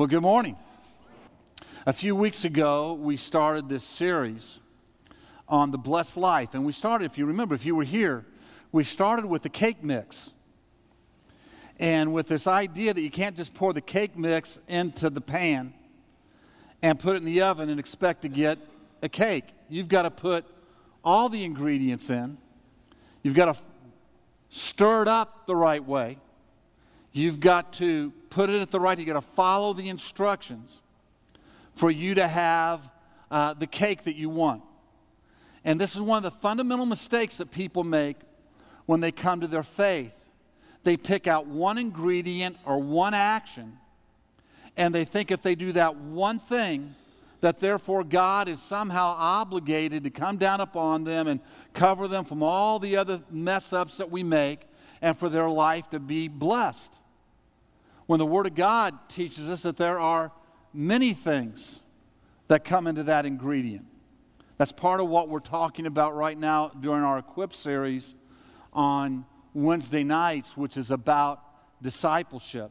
Well, good morning. A few weeks ago, we started this series on the blessed life. And we started, if you remember, if you were here, we started with the cake mix. And with this idea that you can't just pour the cake mix into the pan and put it in the oven and expect to get a cake. You've got to put all the ingredients in. You've got to stir it up the right way. You've got to put it at the right, you've got to follow the instructions for you to have uh, the cake that you want. And this is one of the fundamental mistakes that people make when they come to their faith. They pick out one ingredient or one action, and they think if they do that one thing, that therefore God is somehow obligated to come down upon them and cover them from all the other mess ups that we make and for their life to be blessed. When the Word of God teaches us that there are many things that come into that ingredient. That's part of what we're talking about right now during our Equip series on Wednesday nights, which is about discipleship.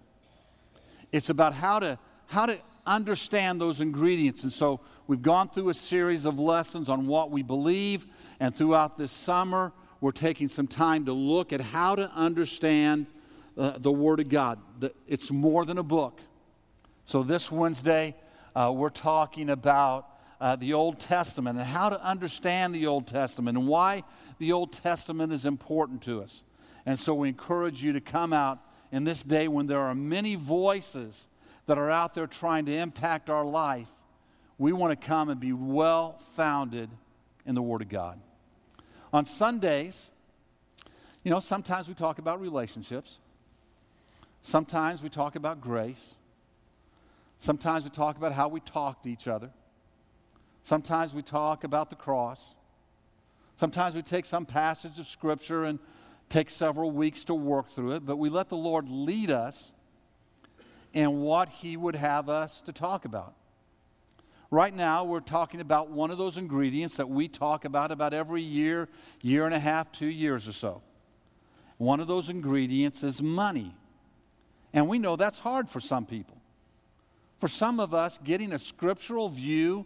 It's about how to, how to understand those ingredients. And so we've gone through a series of lessons on what we believe, and throughout this summer, we're taking some time to look at how to understand uh, the Word of God. The, it's more than a book. So this Wednesday, uh, we're talking about uh, the Old Testament and how to understand the Old Testament and why the Old Testament is important to us. And so we encourage you to come out in this day when there are many voices that are out there trying to impact our life, we want to come and be well founded in the Word of God. On Sundays, you know, sometimes we talk about relationships, sometimes we talk about grace, sometimes we talk about how we talk to each other, sometimes we talk about the cross, sometimes we take some passage of Scripture and take several weeks to work through it, but we let the Lord lead us in what he would have us to talk about. Right now, we're talking about one of those ingredients that we talk about about every year, year and a half, two years or so. One of those ingredients is money. And we know that's hard for some people. For some of us, getting a scriptural view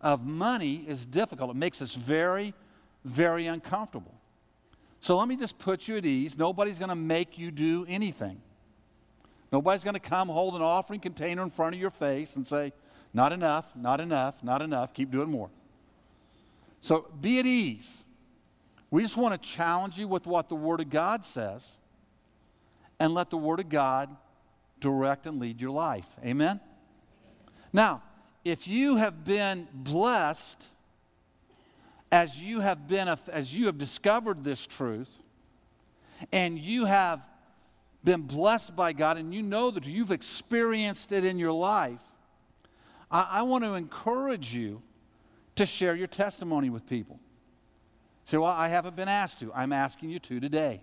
of money is difficult. It makes us very, very uncomfortable. So let me just put you at ease. Nobody's going to make you do anything. Nobody's going to come hold an offering container in front of your face and say, Not enough, not enough, not enough, keep doing more. So be at ease. We just want to challenge you with what the Word of God says and let the Word of God direct and lead your life. Amen? Now, if you have been blessed as you have been as you have discovered this truth and you have been blessed by God and you know that you've experienced it in your life, I, I want to encourage you to share your testimony with people. Say, well, I haven't been asked to. I'm asking you to today.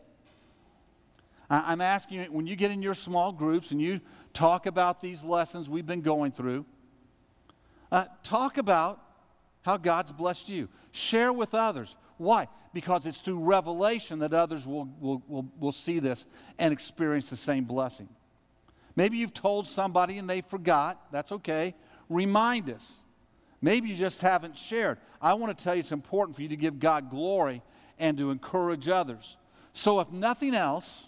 I, I'm asking you, when you get in your small groups and you talk about these lessons we've been going through, uh, talk about how God's blessed you. Share with others. Why? because it's through revelation that others will, will, will, will see this and experience the same blessing. Maybe you've told somebody and they forgot. That's okay. Remind us. Maybe you just haven't shared. I want to tell you it's important for you to give God glory and to encourage others. So, if nothing else,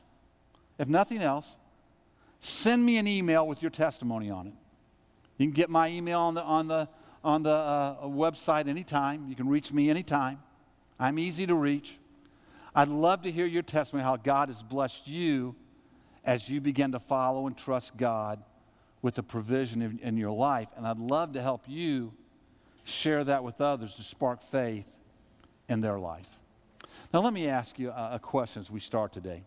if nothing else, send me an email with your testimony on it. You can get my email on the, on the, on the uh, website anytime. You can reach me anytime. I'm easy to reach. I'd love to hear your testimony how God has blessed you as you begin to follow and trust God with the provision in, in, your life. And I'd love to help you share that with others to spark faith in their life. Now, let me ask you a, a question as we start today.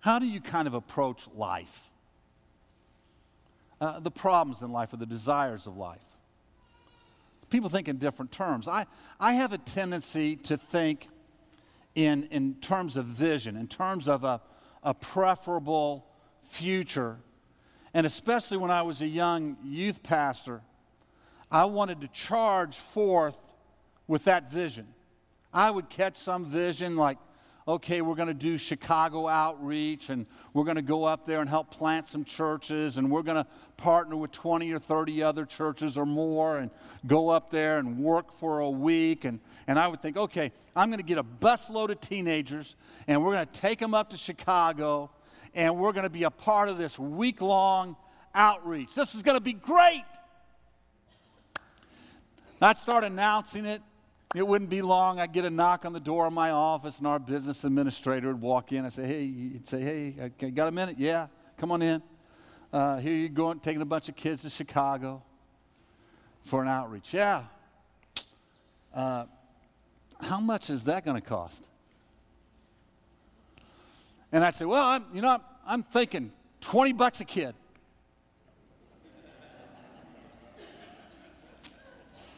How do you kind of approach life? Uh, the problems in life or the desires of life? people think in different terms. I, I have a tendency to think in, in terms of vision, in terms of a, a preferable future. And especially when I was a young youth pastor, I wanted to charge forth with that vision. I would catch some vision like okay, we're going to do Chicago outreach and we're going to go up there and help plant some churches and we're going to partner with 20 or 30 other churches or more and go up there and work for a week. And, and I would think, okay, I'm going to get a busload of teenagers and we're going to take them up to Chicago and we're going to be a part of this week long outreach. This is going to be great. I'd start announcing it it wouldn't be long. I'd get a knock on the door of my office, and our business administrator would walk in. I'd say, Hey, he'd say, Hey, okay, got a minute? Yeah, come on in. Uh, here you're going, taking a bunch of kids to Chicago for an outreach. Yeah. Uh, how much is that going to cost? And I'd say, Well, I'm, you know, I'm thinking 20 bucks a kid.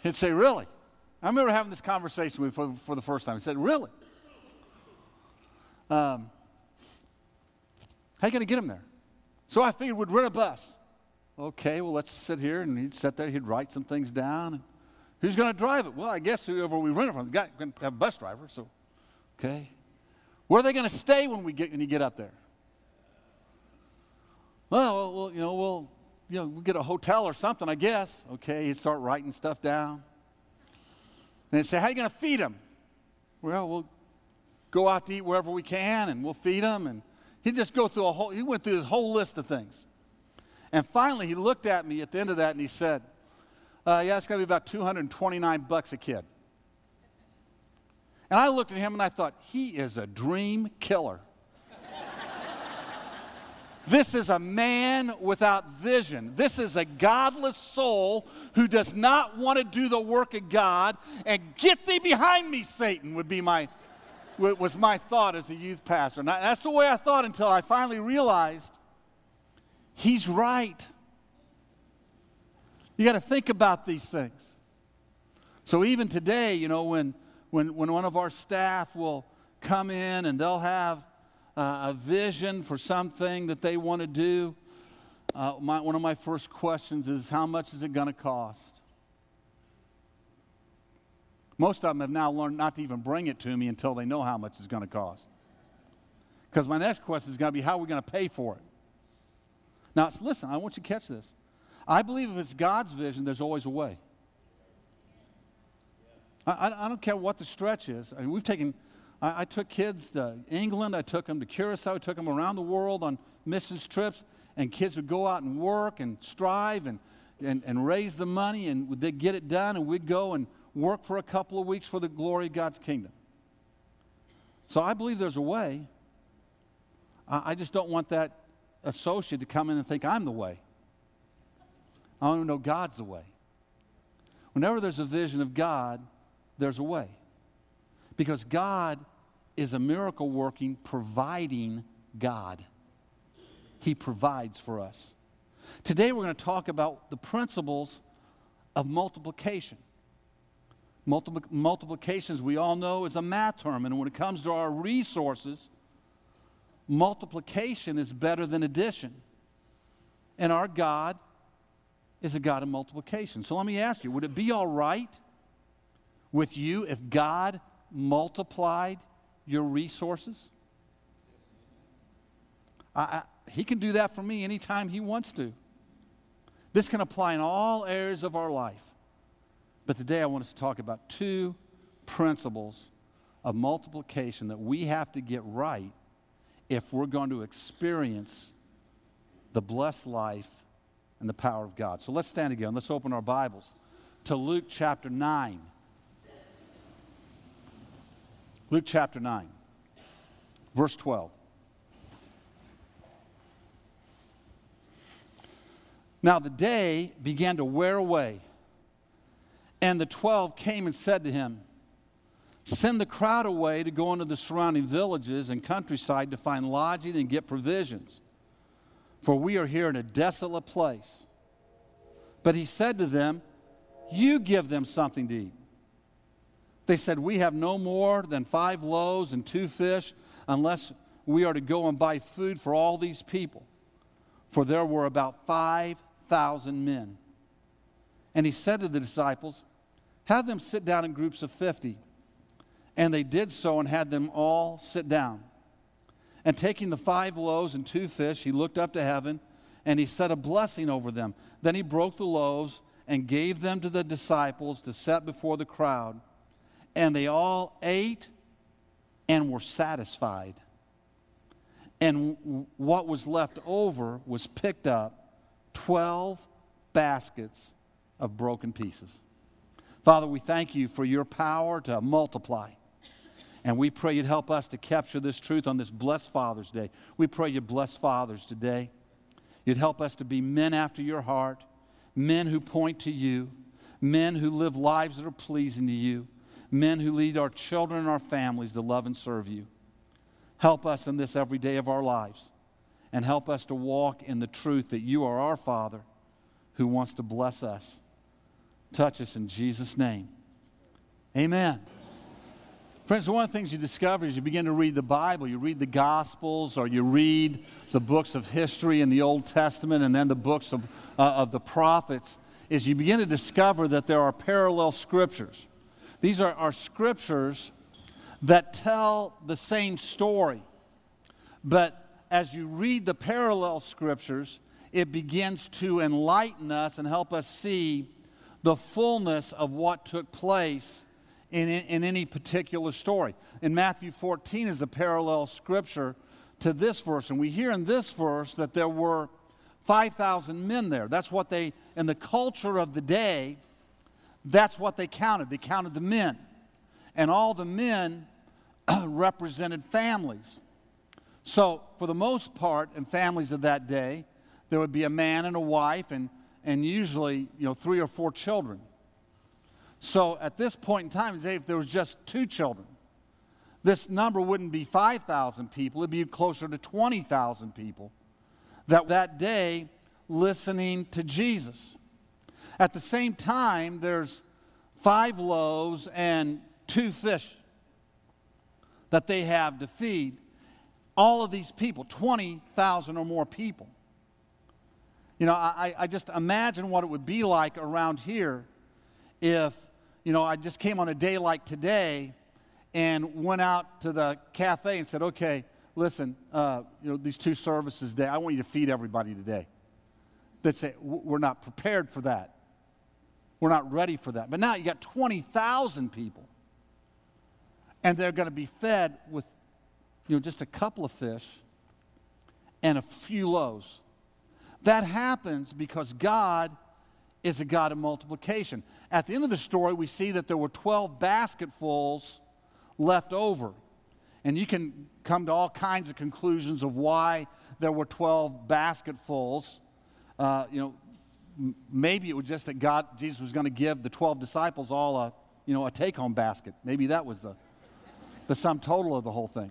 He'd say, Really? I remember having this conversation with for, for the first time. He said, Really? Um, how you going to get him there? So I figured we'd rent a bus. Okay, well, let's sit here. And he'd sit there, he'd write some things down. who's going to drive it? Well, I guess whoever we rent it from, got going to have a bus driver. So, okay. Where are they going to stay when we get when you get up there? Well, well, you know, we'll you know, we'll get a hotel or something, I guess. Okay, he'd start writing stuff down. And they say, How are you going to feed them? Well, we'll go out to eat wherever we can and we'll feed them. And he'd just go through a whole, he went through his whole list of things. And finally, he looked at me at the end of that and he said, uh, Yeah, it's going to be about 229 bucks a kid. And I looked at him and I thought, He is a dream killer. This is a man without vision. This is a godless soul who does not want to do the work of God. And get thee behind me, Satan, would be my was my thought as a youth pastor. And that's the way I thought until I finally realized he's right. You got to think about these things. So even today, you know, when, when, when one of our staff will come in and they'll have uh, a vision for something that they want to do, uh, my, one of my first questions is how much is it going to cost? Most of them have now learned not to even bring it to me until they know how much it's going to cost. Because my next question is going to be how are we going to pay for it? Now, listen, I want you to catch this. I believe if it's God's vision, there's always a way. I, I, don't care what the stretch is. I mean, we've taken I, I took kids to England, I took them to Curacao, I took them around the world on missions trips, and kids would go out and work and strive and, and, and raise the money, and they'd get it done, and we'd go and work for a couple of weeks for the glory of God's kingdom. So I believe there's a way. I, I just don't want that associate to come in and think I'm the way. I want to know God's the way. Whenever there's a vision of God, there's a way. Because God is a miracle working, providing God. He provides for us. Today we're going to talk about the principles of multiplication. Multipl- multiplication, as we all know, is a math term, and when it comes to our resources, multiplication is better than addition. And our God is a God of multiplication. So let me ask you would it be all right with you if God multiplied your resources? I, I, he can do that for me anytime he wants to. This can apply in all areas of our life. But today I want us to talk about two principles of multiplication that we have to get right if we're going to experience the blessed life and the power of God. So let's stand again. Let's open our Bibles to Luke chapter 9. Luke chapter 9, verse 12. Now the day began to wear away, and the twelve came and said to him, Send the crowd away to go into the surrounding villages and countryside to find lodging and get provisions, for we are here in a desolate place. But he said to them, You give them something to eat. They said, We have no more than five loaves and two fish unless we are to go and buy food for all these people. For there were about 5,000 men. And he said to the disciples, Have them sit down in groups of 50. And they did so and had them all sit down. And taking the five loaves and two fish, he looked up to heaven and he said a blessing over them. Then he broke the loaves and gave them to the disciples to set before the crowd. And they all ate and were satisfied. And what was left over was picked up 12 baskets of broken pieces. Father, we thank you for your power to multiply. And we pray you'd help us to capture this truth on this blessed Father's Day. We pray you bless fathers today. You'd help us to be men after your heart, men who point to you, men who live lives that are pleasing to you, men who lead our children and our families to love and serve you. Help us in this every day of our lives and help us to walk in the truth that you are our Father who wants to bless us. Touch us in Jesus' name. Amen. Friends, one of the things you discover as you begin to read the Bible, you read the Gospels or you read the books of history in the Old Testament and then the books of, uh, of the prophets, is you begin to discover that there are parallel scriptures. These are, are scriptures that tell the same story. But as you read the parallel scriptures, it begins to enlighten us and help us see the fullness of what took place in, in any particular story. In Matthew 14 is the parallel scripture to this verse. And we hear in this verse that there were 5,000 men there. That's what they, in the culture of the day, that's what they counted. They counted the men. And all the men represented families. So, for the most part, in families of that day, there would be a man and a wife, and, and usually, you know, three or four children. So at this point in time, if there was just two children, this number wouldn't be 5,000 people, it'd be closer to 20,000 people that that day listening to Jesus. At the same time, there's five loaves and two fish that they have to feed all of these people 20,000 or more people. You know, I, I just imagine what it would be like around here if you know, I just came on a day like today and went out to the cafe and said, okay, listen, uh, you know, these two services today, I want you to feed everybody today. They'd say, we're not prepared for that. We're not ready for that. But now you got 20,000 people, and they're going to be fed with, you know, just a couple of fish and a few loaves. That happens because God is a God of multiplication. At the end of the story, we see that there were 12 basketfuls left over. And you can come to all kinds of conclusions of why there were 12 basketfuls. Uh, you know, maybe it was just that God, Jesus was going to give the 12 disciples all a, you know, a take-home basket. Maybe that was the, the sum total of the whole thing.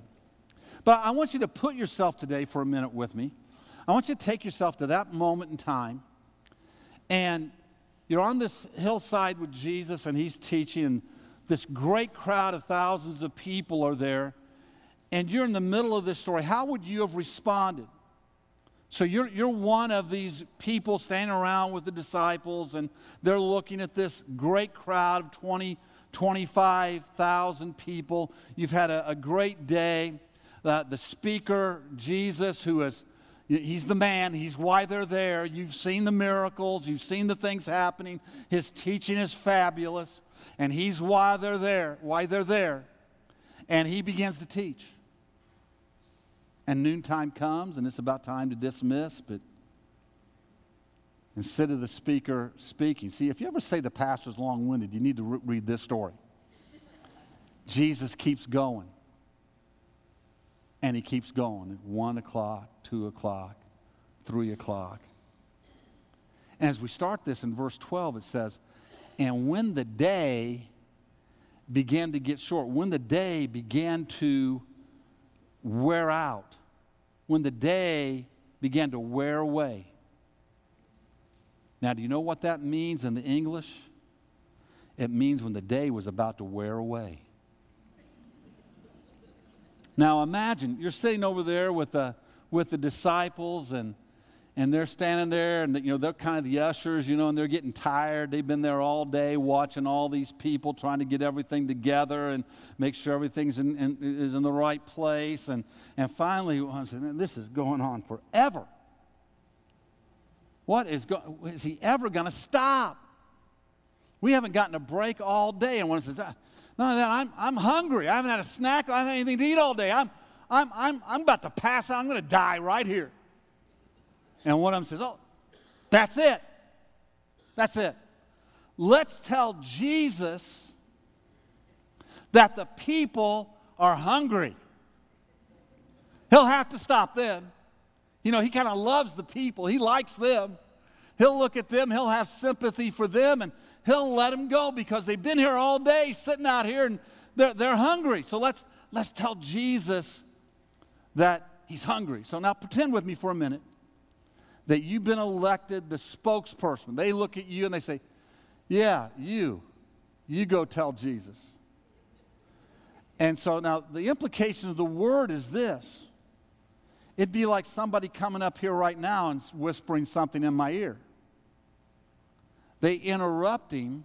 But I want you to put yourself today for a minute with me. I want you to take yourself to that moment in time and you're on this hillside with Jesus and he's teaching, and this great crowd of thousands of people are there, and you're in the middle of this story. How would you have responded? So you're, you're one of these people standing around with the disciples, and they're looking at this great crowd of 20, 25,000 people. You've had a, a great day. Uh, the speaker, Jesus, who is He's the man. He's why they're there. You've seen the miracles. You've seen the things happening. His teaching is fabulous. And he's why they're there, why they're there. And he begins to teach. And noontime comes, and it's about time to dismiss, but instead of the speaker speaking, see, if you ever say the pastor's long winded, you need to re- read this story. Jesus keeps going. And he keeps going at 1 o'clock, 2 o'clock, 3 o'clock. And as we start this in verse 12, it says, And when the day began to get short, when the day began to wear out, when the day began to wear away. Now, do you know what that means in the English? It means when the day was about to wear away. Now imagine you're sitting over there with the, with the disciples and, and they're standing there and you know they're kind of the ushers you know and they're getting tired. They've been there all day watching all these people trying to get everything together and make sure everything's in, in is in the right place. And and finally one said man this is going on forever. What is go- is he ever going to stop? We haven't gotten a break all day. And one says ah, no that I'm, I'm hungry. I haven't had a snack. I haven't had anything to eat all day. I'm i'm i'm, I'm about to pass out. I'm going to die right here and one of them says, Oh, that's it. That's it. Let's tell Jesus that the people are hungry. He'll have to stop then. You know, he kind of loves the people, he likes them. He'll look at them, he'll have sympathy for them, and he'll let them go because they've been here all day sitting out here and they're, they're hungry. So let's, let's tell Jesus that he's hungry. So now pretend with me for a minute that you've been elected the spokesperson. They look at you and they say, Yeah, you, you go tell Jesus. And so now the implication of the word is this it'd be like somebody coming up here right now and whispering something in my ear. They interrupt him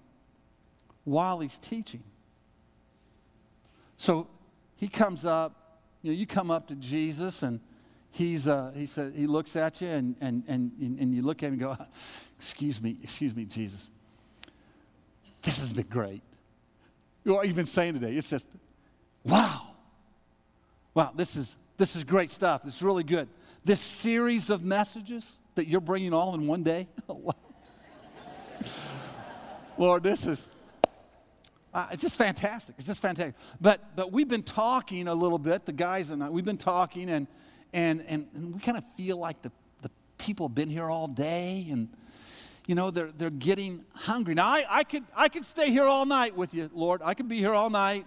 while he's teaching. So he comes up, you know, you come up to Jesus and he's, uh, he, said, he looks at you and, and, and, and you look at him and go, excuse me, excuse me, Jesus. This has been great. You've been saying today, it's just, wow. Wow, this is, this is great stuff. It's really good. This series of messages that you're bringing all in one day, Lord, this is, uh, it's just fantastic. It's just fantastic. But, but we've been talking a little bit, the guys and I, we've been talking, and, and, and, and we kind of feel like the, the people have been here all day and, you know, they're, they're getting hungry. Now, I, I, could, I could stay here all night with you, Lord. I could be here all night.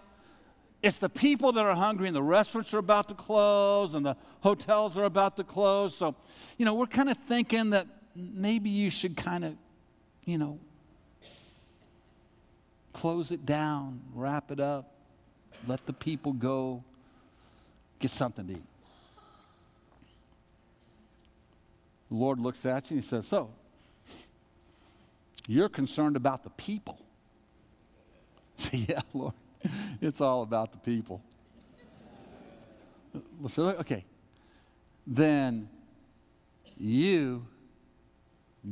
It's the people that are hungry, and the restaurants are about to close, and the hotels are about to close. So, you know, we're kind of thinking that maybe you should kind of, you know, close it down, wrap it up, let the people go, get something to eat. The Lord looks at you and he says, So, you're concerned about the people. Say, yeah, Lord, it's all about the people. So, okay. Then you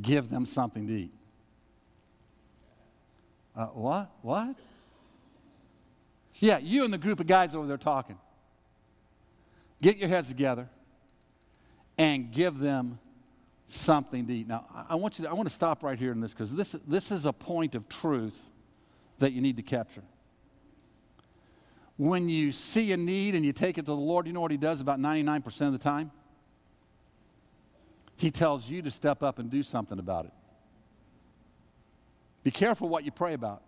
give them something to eat. Uh, what? What? Yeah, you and the group of guys over there talking. Get your heads together and give them something to eat. Now, I want, you to, I want to stop right here in this because this, this is a point of truth that you need to capture. When you see a need and you take it to the Lord, you know what He does about 99% of the time? He tells you to step up and do something about it. Be careful what you pray about.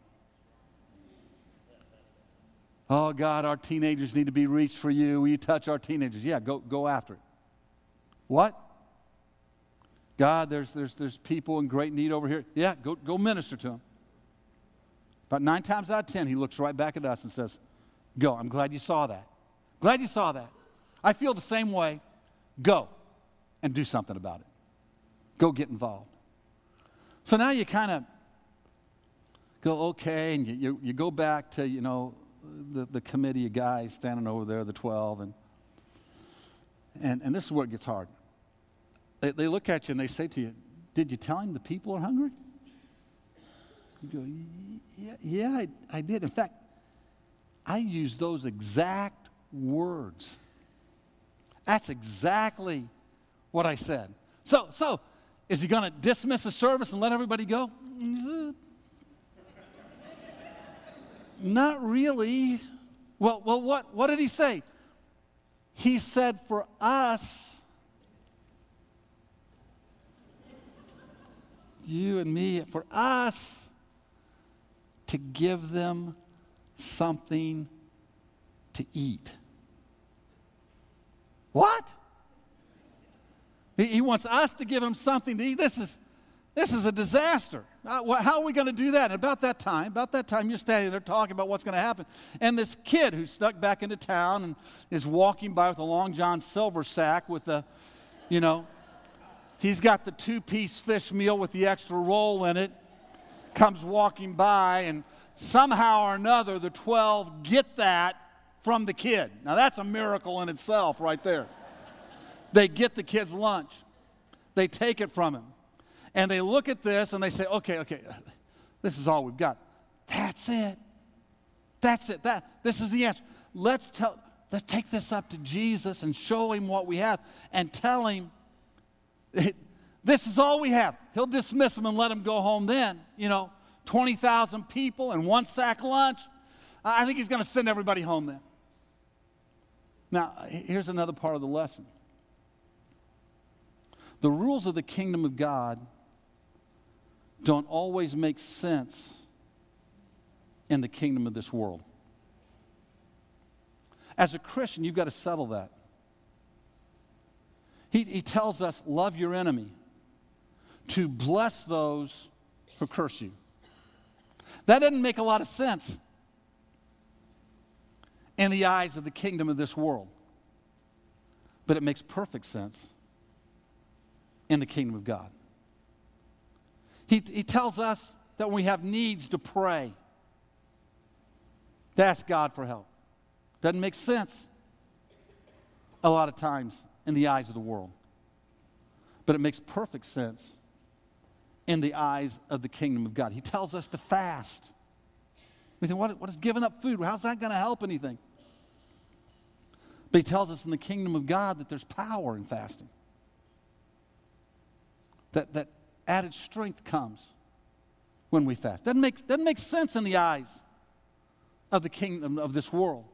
Oh, God, our teenagers need to be reached for you. Will you touch our teenagers? Yeah, go, go after it. What? God, there's, there's, there's people in great need over here. Yeah, go, go minister to them. About nine times out of ten, he looks right back at us and says, Go. I'm glad you saw that. Glad you saw that. I feel the same way. Go and do something about it. Go get involved. So now you kind of go, okay, and you, you, you, go back to, you know, the, the committee of guys standing over there, the 12, and, and, and this is where it gets hard. They, they look at you and they say to you, Did you tell him the people are hungry? You go, Yeah, yeah I, I did. In fact, I used those exact words. That's exactly what I said. So, so is he going to dismiss the service and let everybody go? Not really. Well, well what, what did he say? He said, For us, you and me, for us to give them something to eat. What? He, he wants us to give him something to eat. This is, this is a disaster. How are we going to do that? And about that time, about that time, you're standing there talking about what's going to happen. And this kid who snuck back into town and is walking by with a Long John Silver sack with the, you know, He's got the two piece fish meal with the extra roll in it, comes walking by, and somehow or another, the 12 get that from the kid. Now, that's a miracle in itself, right there. They get the kid's lunch, they take it from him, and they look at this and they say, okay, okay, this is all we've got. That's it. That's it. That, this is the answer. Let's, tell, let's take this up to Jesus and show him what we have and tell him this is all we have. He'll dismiss them and let them go home then. You know, 20,000 people and one sack lunch. I think he's going to send everybody home then. Now, here's another part of the lesson the rules of the kingdom of God don't always make sense in the kingdom of this world. As a Christian, you've got to settle that. He, he tells us, love your enemy, to bless those who curse you. That doesn't make a lot of sense in the eyes of the kingdom of this world, but it makes perfect sense in the kingdom of God. He, he tells us that when we have needs to pray, to ask God for help. Doesn't make sense a lot of times in the eyes of the world. But it makes perfect sense in the eyes of the kingdom of God. He tells us to fast. We think, what, what is giving up food? How's that going to help anything? But he tells us in the kingdom of God that there's power in fasting. That, that added strength comes when we fast. Doesn't make, doesn't make sense in the eyes of the kingdom of this world.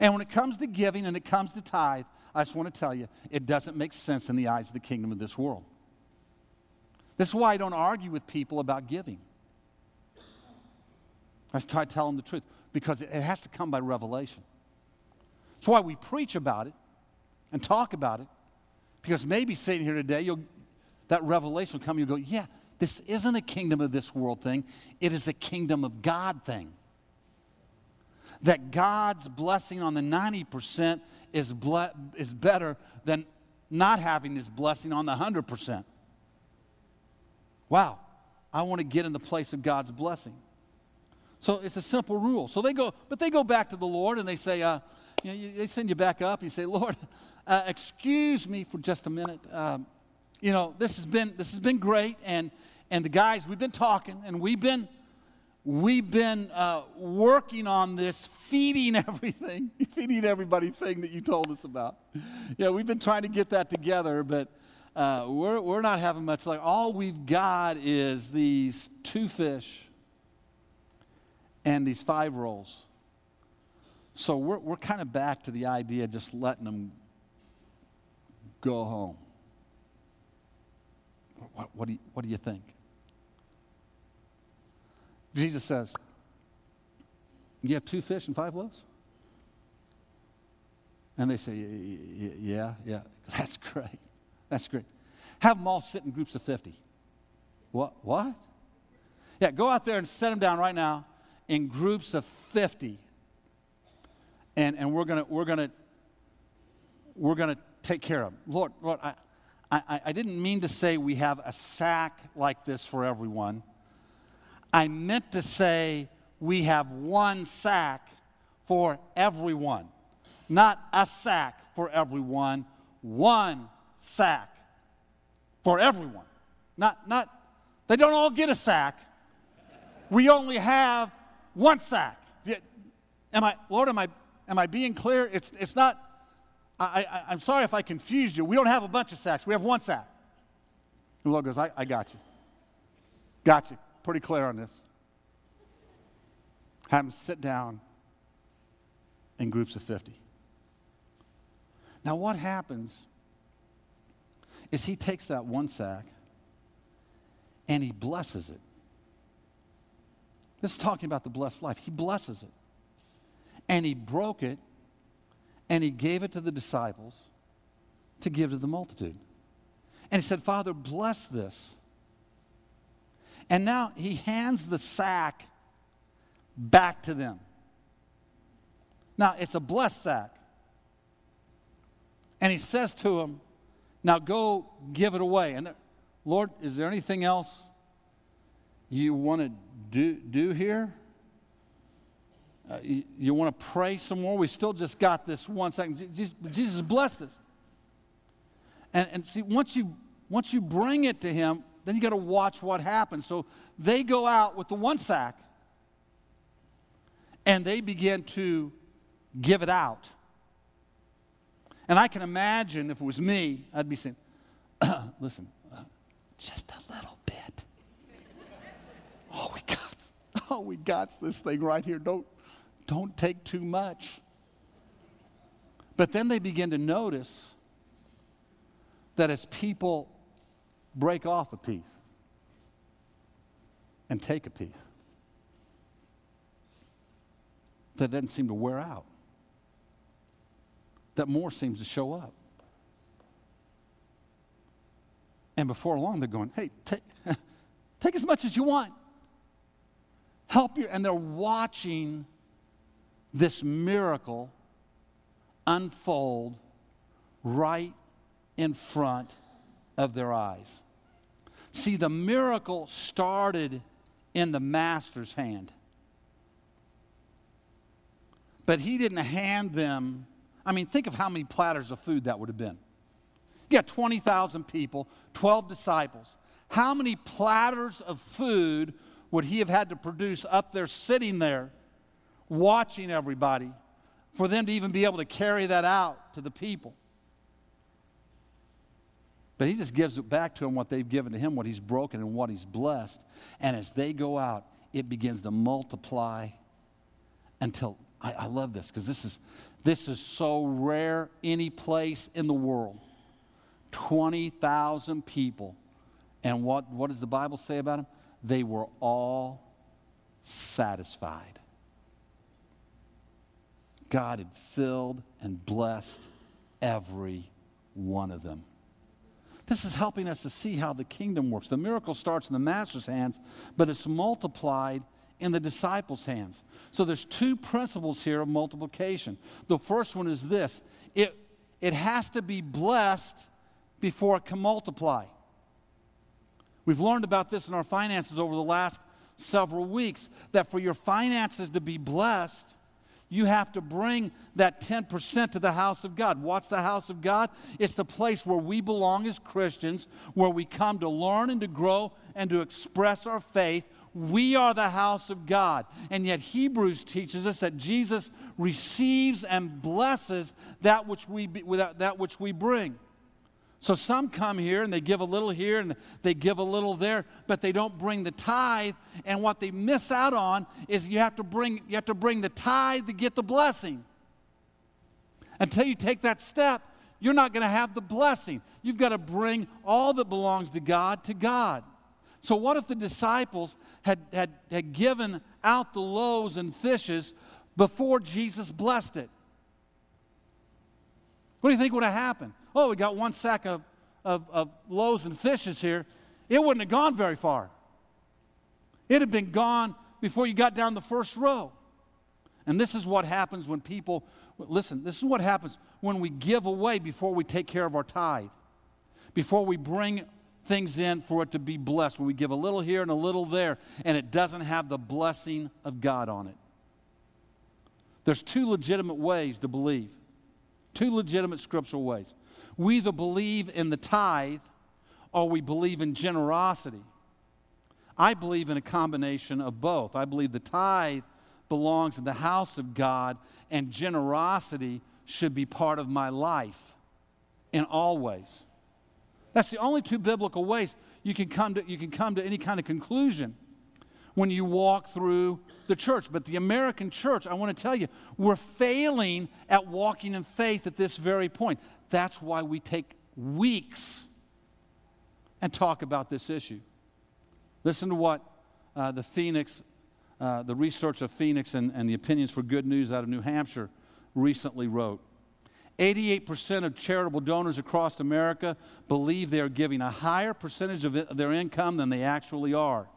And when it comes to giving and it comes to tithe, I just want to tell you, it doesn't make sense in the eyes of the kingdom of this world. This is why I don't argue with people about giving. I try to tell them the truth because it has to come by revelation. That's why we preach about it and talk about it because maybe sitting here today, you'll, that revelation will come. You'll go, yeah, this isn't a kingdom of this world thing. It is a kingdom of God thing. That God's blessing on the 90% is, ble- is better than not having his blessing on the 100%. Wow, I want to get in the place of God's blessing. So it's a simple rule. So they go, but they go back to the Lord and they say, uh, you know, they send you back up. You say, Lord, uh, excuse me for just a minute. Um, you know, this has been this has been great, and and the guys we've been talking, and we've been we've been uh, working on this feeding everything, feeding everybody thing that you told us about. Yeah, we've been trying to get that together, but uh, we're, we're not having much luck. All we've got is these two fish and these five rolls. So we're, we're kind of back to the idea of just letting them go home. What, what, do, you, what do you think? Jesus says, You have two fish and five loaves? And they say, Yeah, yeah. That's great. That's great. Have them all sit in groups of 50. What? What? Yeah, go out there and set them down right now in groups of 50. And, and we're going to we're gonna, we're gonna take care of them. Lord, Lord I, I, I didn't mean to say we have a sack like this for everyone. I meant to say we have one sack for everyone. Not a sack for everyone, one sack for everyone. Not, not, they don't all get a sack. We only have one sack. Am I, Lord, am I, am I being clear? It's, it's not, I, I, I'm sorry if I confused you. We don't have a bunch of sacks. We have one sack. The Lord goes, I, I got you. Got you pretty clear on this. Have them sit down in groups of 50. Now, what happens is he takes that one sack and he blesses it. This is talking about the blessed life. He blesses it. And he broke it and he gave it to the disciples to give to the multitude. And he said, Father, bless this and now he hands the sack back to them. Now, it's a blessed sack. And he says to them, Now go give it away. And Lord, is there anything else you want to do, do here? Uh, you, you want to pray some more? We still just got this one second. Jesus, Jesus blessed us. And, and see, once you, once you bring it to Him, then you got to watch what happens. So they go out with the one sack and they begin to give it out. And I can imagine if it was me, I'd be saying, listen, uh, just a little bit. oh, we got, oh, we got this thing right here. Don't, don't take too much. But then they begin to notice that as people break off a piece and take a piece, that doesn't seem to wear out, that more seems to show up. And before long, they're going, hey, take, take as much as you want. Help you. And they're watching this miracle unfold right in front of their eyes. See, the miracle started in the master's hand. But he didn't hand them, I mean, think of how many platters of food that would have been. You got 20,000 people, 12 disciples. How many platters of food would he have had to produce up there, sitting there, watching everybody, for them to even be able to carry that out to the people? But he just gives it back to them what they've given to him, what he's broken and what he's blessed. And as they go out, it begins to multiply until I, I love this because this is this is so rare any place in the world. 20,000 people. And what, what does the Bible say about them? They were all satisfied. God had filled and blessed every one of them. This is helping us to see how the kingdom works. The miracle starts in the master's hands, but it's multiplied in the disciples' hands. So there's two principles here of multiplication. The first one is this it, it has to be blessed before it can multiply. We've learned about this in our finances over the last several weeks that for your finances to be blessed, you have to bring that 10% to the house of God. What's the house of God? It's the place where we belong as Christians, where we come to learn and to grow and to express our faith. We are the house of God. And yet, Hebrews teaches us that Jesus receives and blesses that which we, that which we bring. So some come here and they give a little here and they give a little there, but they don't bring the tithe. And what they miss out on is you have to bring, you have to bring the tithe to get the blessing. Until you take that step, you're not going to have the blessing. You've got to bring all that belongs to God to God. So, what if the disciples had, had, had given out the loaves and fishes before Jesus blessed it? What do you think would have happened? Oh, we got one sack of, of, of loaves and fishes here, it wouldn't have gone very far. It had been gone before you got down the first row. And this is what happens when people, listen, this is what happens when we give away before we take care of our tithe, before we bring things in for it to be blessed, when we give a little here and a little there, and it doesn't have the blessing of God on it. There's two legitimate ways to believe, two legitimate scriptural ways. We either believe in the tithe or we believe in generosity. I believe in a combination of both. I believe the tithe belongs in the house of God, and generosity should be part of my life in all ways. That's the only two biblical ways you can come to, you can come to any kind of conclusion when you walk through the church. But the American church, I want to tell you, we're failing at walking in faith at this very point. That's why we take weeks and talk about this issue. Listen to what uh, the Phoenix, uh, the research of Phoenix and, and the opinions for good news out of New Hampshire recently wrote. 88% of charitable donors across America believe they are giving a higher percentage of their income than they actually are.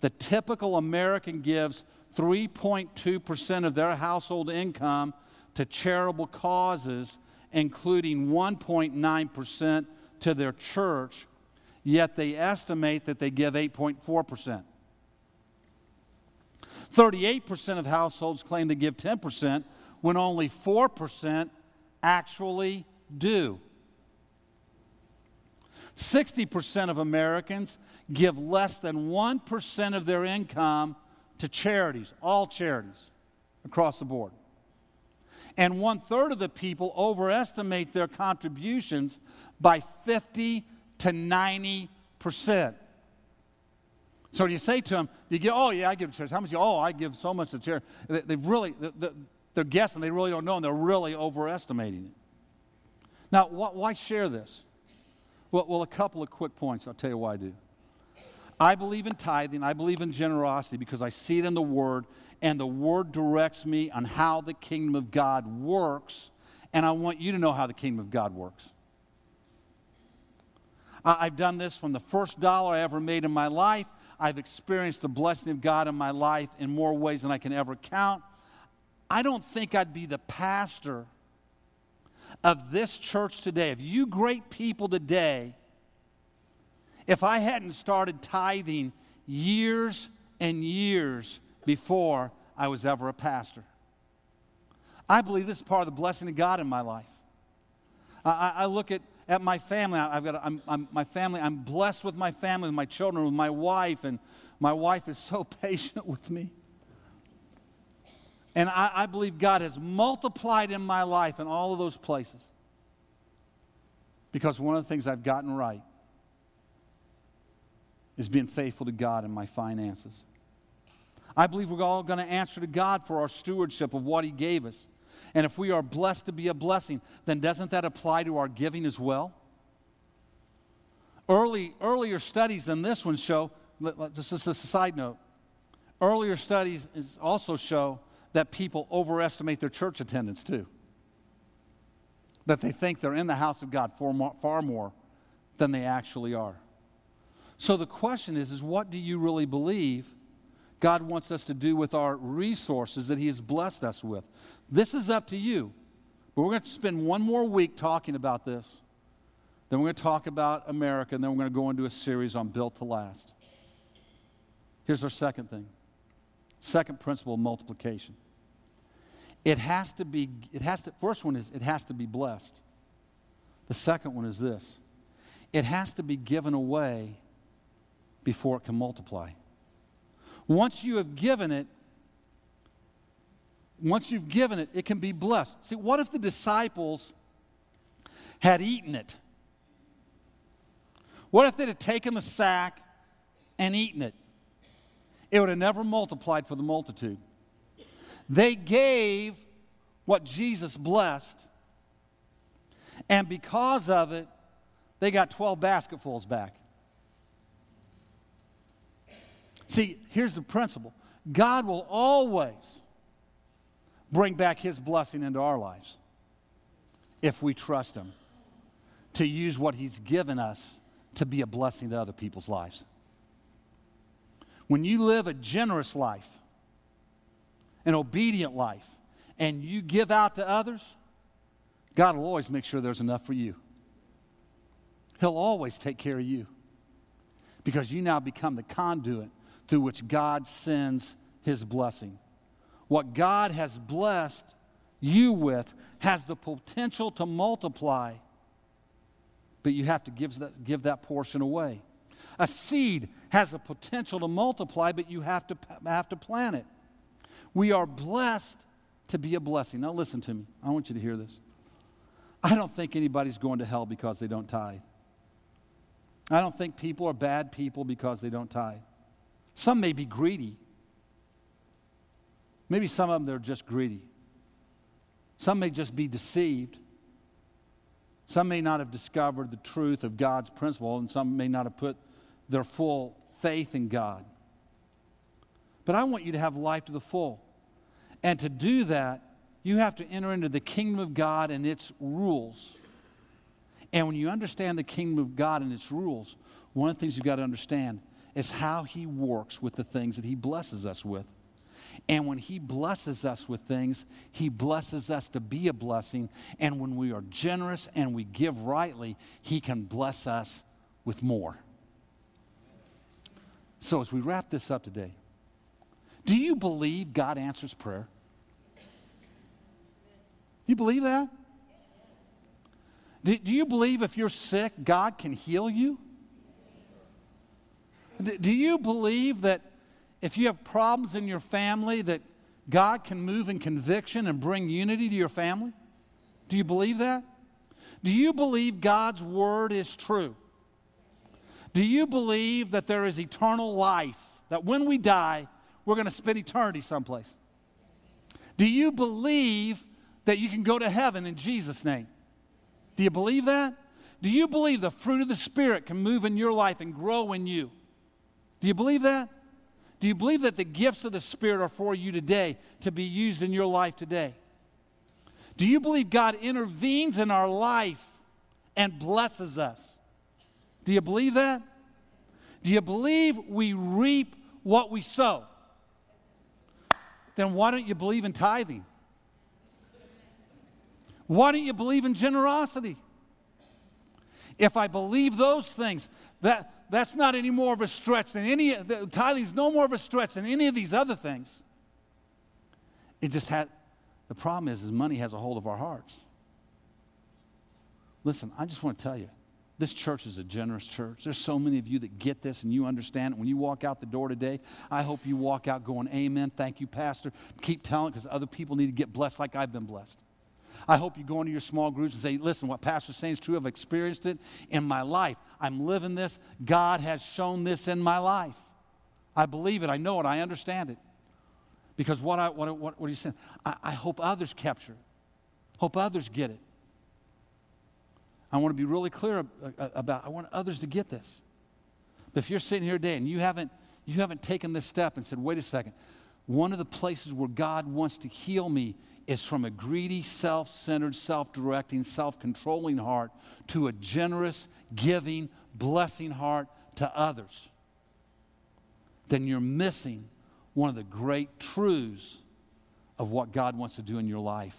The typical American gives 3.2% of their household income to charitable causes including 1.9% to their church, yet they estimate that they give 8.4%. 38% of households claim to give 10% when only 4% actually do. 60% of Americans give less than 1% of their income to charities, all charities across the board. And one third of the people overestimate their contributions by 50 to 90 percent. So when you say to them, you get, oh yeah, I give to church. How much? Oh, I give so much to charity. They, have really, they're guessing. They really don't know, and they're really overestimating it. Now, why share this? Well, well, a couple of quick points. I'll tell you why I do. I believe in tithing. I believe in generosity because I see it in the Word, and the Word directs me on how the kingdom of God works, and I want you to know how the kingdom of God works. I've done this from the first dollar I ever made in my life. I've experienced the blessing of God in my life in more ways than I can ever count. I don't think I'd be the pastor of this church today, of you great people today, if I hadn't started tithing years and years before I was ever a pastor. I believe this is part of the blessing of God in my life. I, I look at, at my family. I've got, I'm, I'm, my family. I'm blessed with my family, with my children, with my wife, and my wife is so patient with me. And I, I believe God has multiplied in my life in all of those places. Because one of the things I've gotten right is being faithful to God in my finances. I believe we're all going to answer to God for our stewardship of what He gave us. And if we are blessed to be a blessing, then doesn't that apply to our giving as well? Early, earlier studies than this one show, just as a side note, earlier studies also show that people overestimate their church attendance too. That they think they're in the house of God far more, far more than they actually are. So the question is, is what do you really believe God wants us to do with our resources that He has blessed us with? This is up to you. But we're going to spend one more week talking about this. Then we're going to talk about America, and then we're going to go into a series on Built to Last. Here's our second thing. Second principle of multiplication. It has to be, it has to, first one is it has to be blessed. The second one is this it has to be given away before it can multiply. Once you have given it, once you've given it, it can be blessed. See, what if the disciples had eaten it? What if they'd have taken the sack and eaten it? It would have never multiplied for the multitude. They gave what Jesus blessed, and because of it, they got 12 basketfuls back. See, here's the principle God will always bring back His blessing into our lives if we trust Him to use what He's given us to be a blessing to other people's lives. When you live a generous life, an obedient life, and you give out to others, God will always make sure there's enough for you. He'll always take care of you because you now become the conduit through which God sends his blessing. What God has blessed you with has the potential to multiply, but you have to give that, give that portion away. A seed has the potential to multiply, but you have to, have to plant it. We are blessed to be a blessing. Now, listen to me. I want you to hear this. I don't think anybody's going to hell because they don't tithe. I don't think people are bad people because they don't tithe. Some may be greedy. Maybe some of them they're just greedy. Some may just be deceived. Some may not have discovered the truth of God's principle, and some may not have put their full faith in God. But I want you to have life to the full. And to do that, you have to enter into the kingdom of God and its rules. And when you understand the kingdom of God and its rules, one of the things you've got to understand is how He works with the things that He blesses us with. And when He blesses us with things, He blesses us to be a blessing. And when we are generous and we give rightly, He can bless us with more. So, as we wrap this up today, do you believe God answers prayer? Do you believe that? Do, do you believe if you're sick, God can heal you? Do, you believe that if you have problems in your family, that God can move in conviction and bring unity to your family? Do you believe that? Do you believe God's word is true? Do you believe that there is eternal life, that when we die, we're going to spend eternity someplace? Do you believe that you can go to heaven in Jesus' name? Do you believe that? Do you believe the fruit of the Spirit can move in your life and grow in you? Do you believe that? Do you believe that the gifts of the Spirit are for you today to be used in your life today? Do you believe God intervenes in our life and blesses us? Do you believe that? Do you believe we reap what we sow? Then why don't you believe in tithing? Why don't you believe in generosity? If I believe those things, that, that's not any more of a stretch than any, the tithing is no more of a stretch than any of these other things. It just had, the problem is, is money has a hold of our hearts. Listen, I just want to tell you, this church is a generous church. There's so many of you that get this and you understand it. When you walk out the door today, I hope you walk out going, Amen. Thank you, Pastor. Keep telling because other people need to get blessed like I've been blessed. I hope you go into your small groups and say, listen, what Pastor's saying is true. I've experienced it in my life. I'm living this. God has shown this in my life. I believe it. I know it. I understand it. Because what, I, what, what, what are you saying? I, I hope others capture it. Hope others get it. I want to be really clear uh, uh, about I want others to get this. But if you're sitting here today and you haven't, you haven't taken this step and said, wait a second, one of the places where God wants to heal me is from a greedy, self centered, self directing, self controlling heart to a generous, giving, blessing heart to others, then you're missing one of the great truths of what God wants to do in your life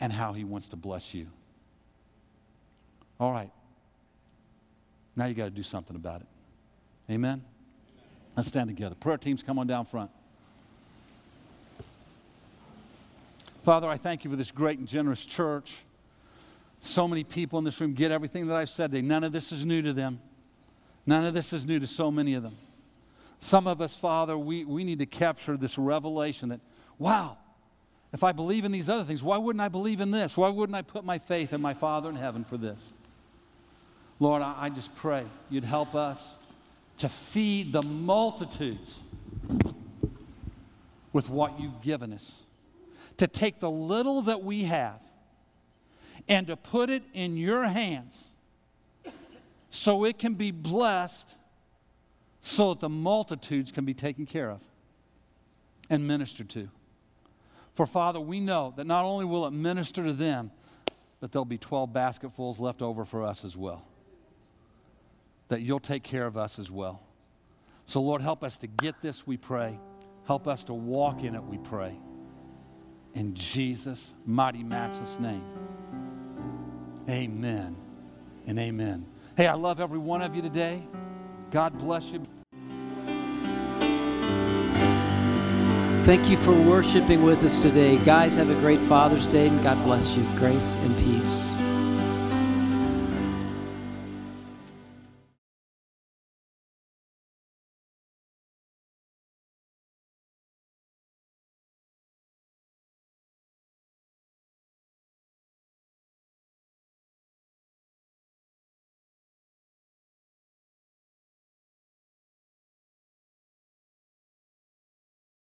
and how He wants to bless you. All right. Now you got to do something about it. Amen? Let's stand together. Prayer teams, come on down front. Father, I thank you for this great and generous church. So many people in this room get everything that I've said today. None of this is new to them. None of this is new to so many of them. Some of us, Father, we, we need to capture this revelation that, wow, if I believe in these other things, why wouldn't I believe in this? Why wouldn't I put my faith in my Father in heaven for this? Lord, I, I just pray you'd help us to feed the multitudes with what you've given us to take the little that we have and to put it in your hands so it can be blessed so that the multitudes can be taken care of and ministered to. For Father, we know that not only will it minister to them, but there'll be 12 basketfuls left over for us as well. That you'll take care of us as well. So, Lord, help us to get this, we pray. Help us to walk in it, we pray. In Jesus' mighty, matchless name. Amen and amen. Hey, I love every one of you today. God bless you. Thank you for worshiping with us today. Guys, have a great Father's Day and God bless you. Grace and peace.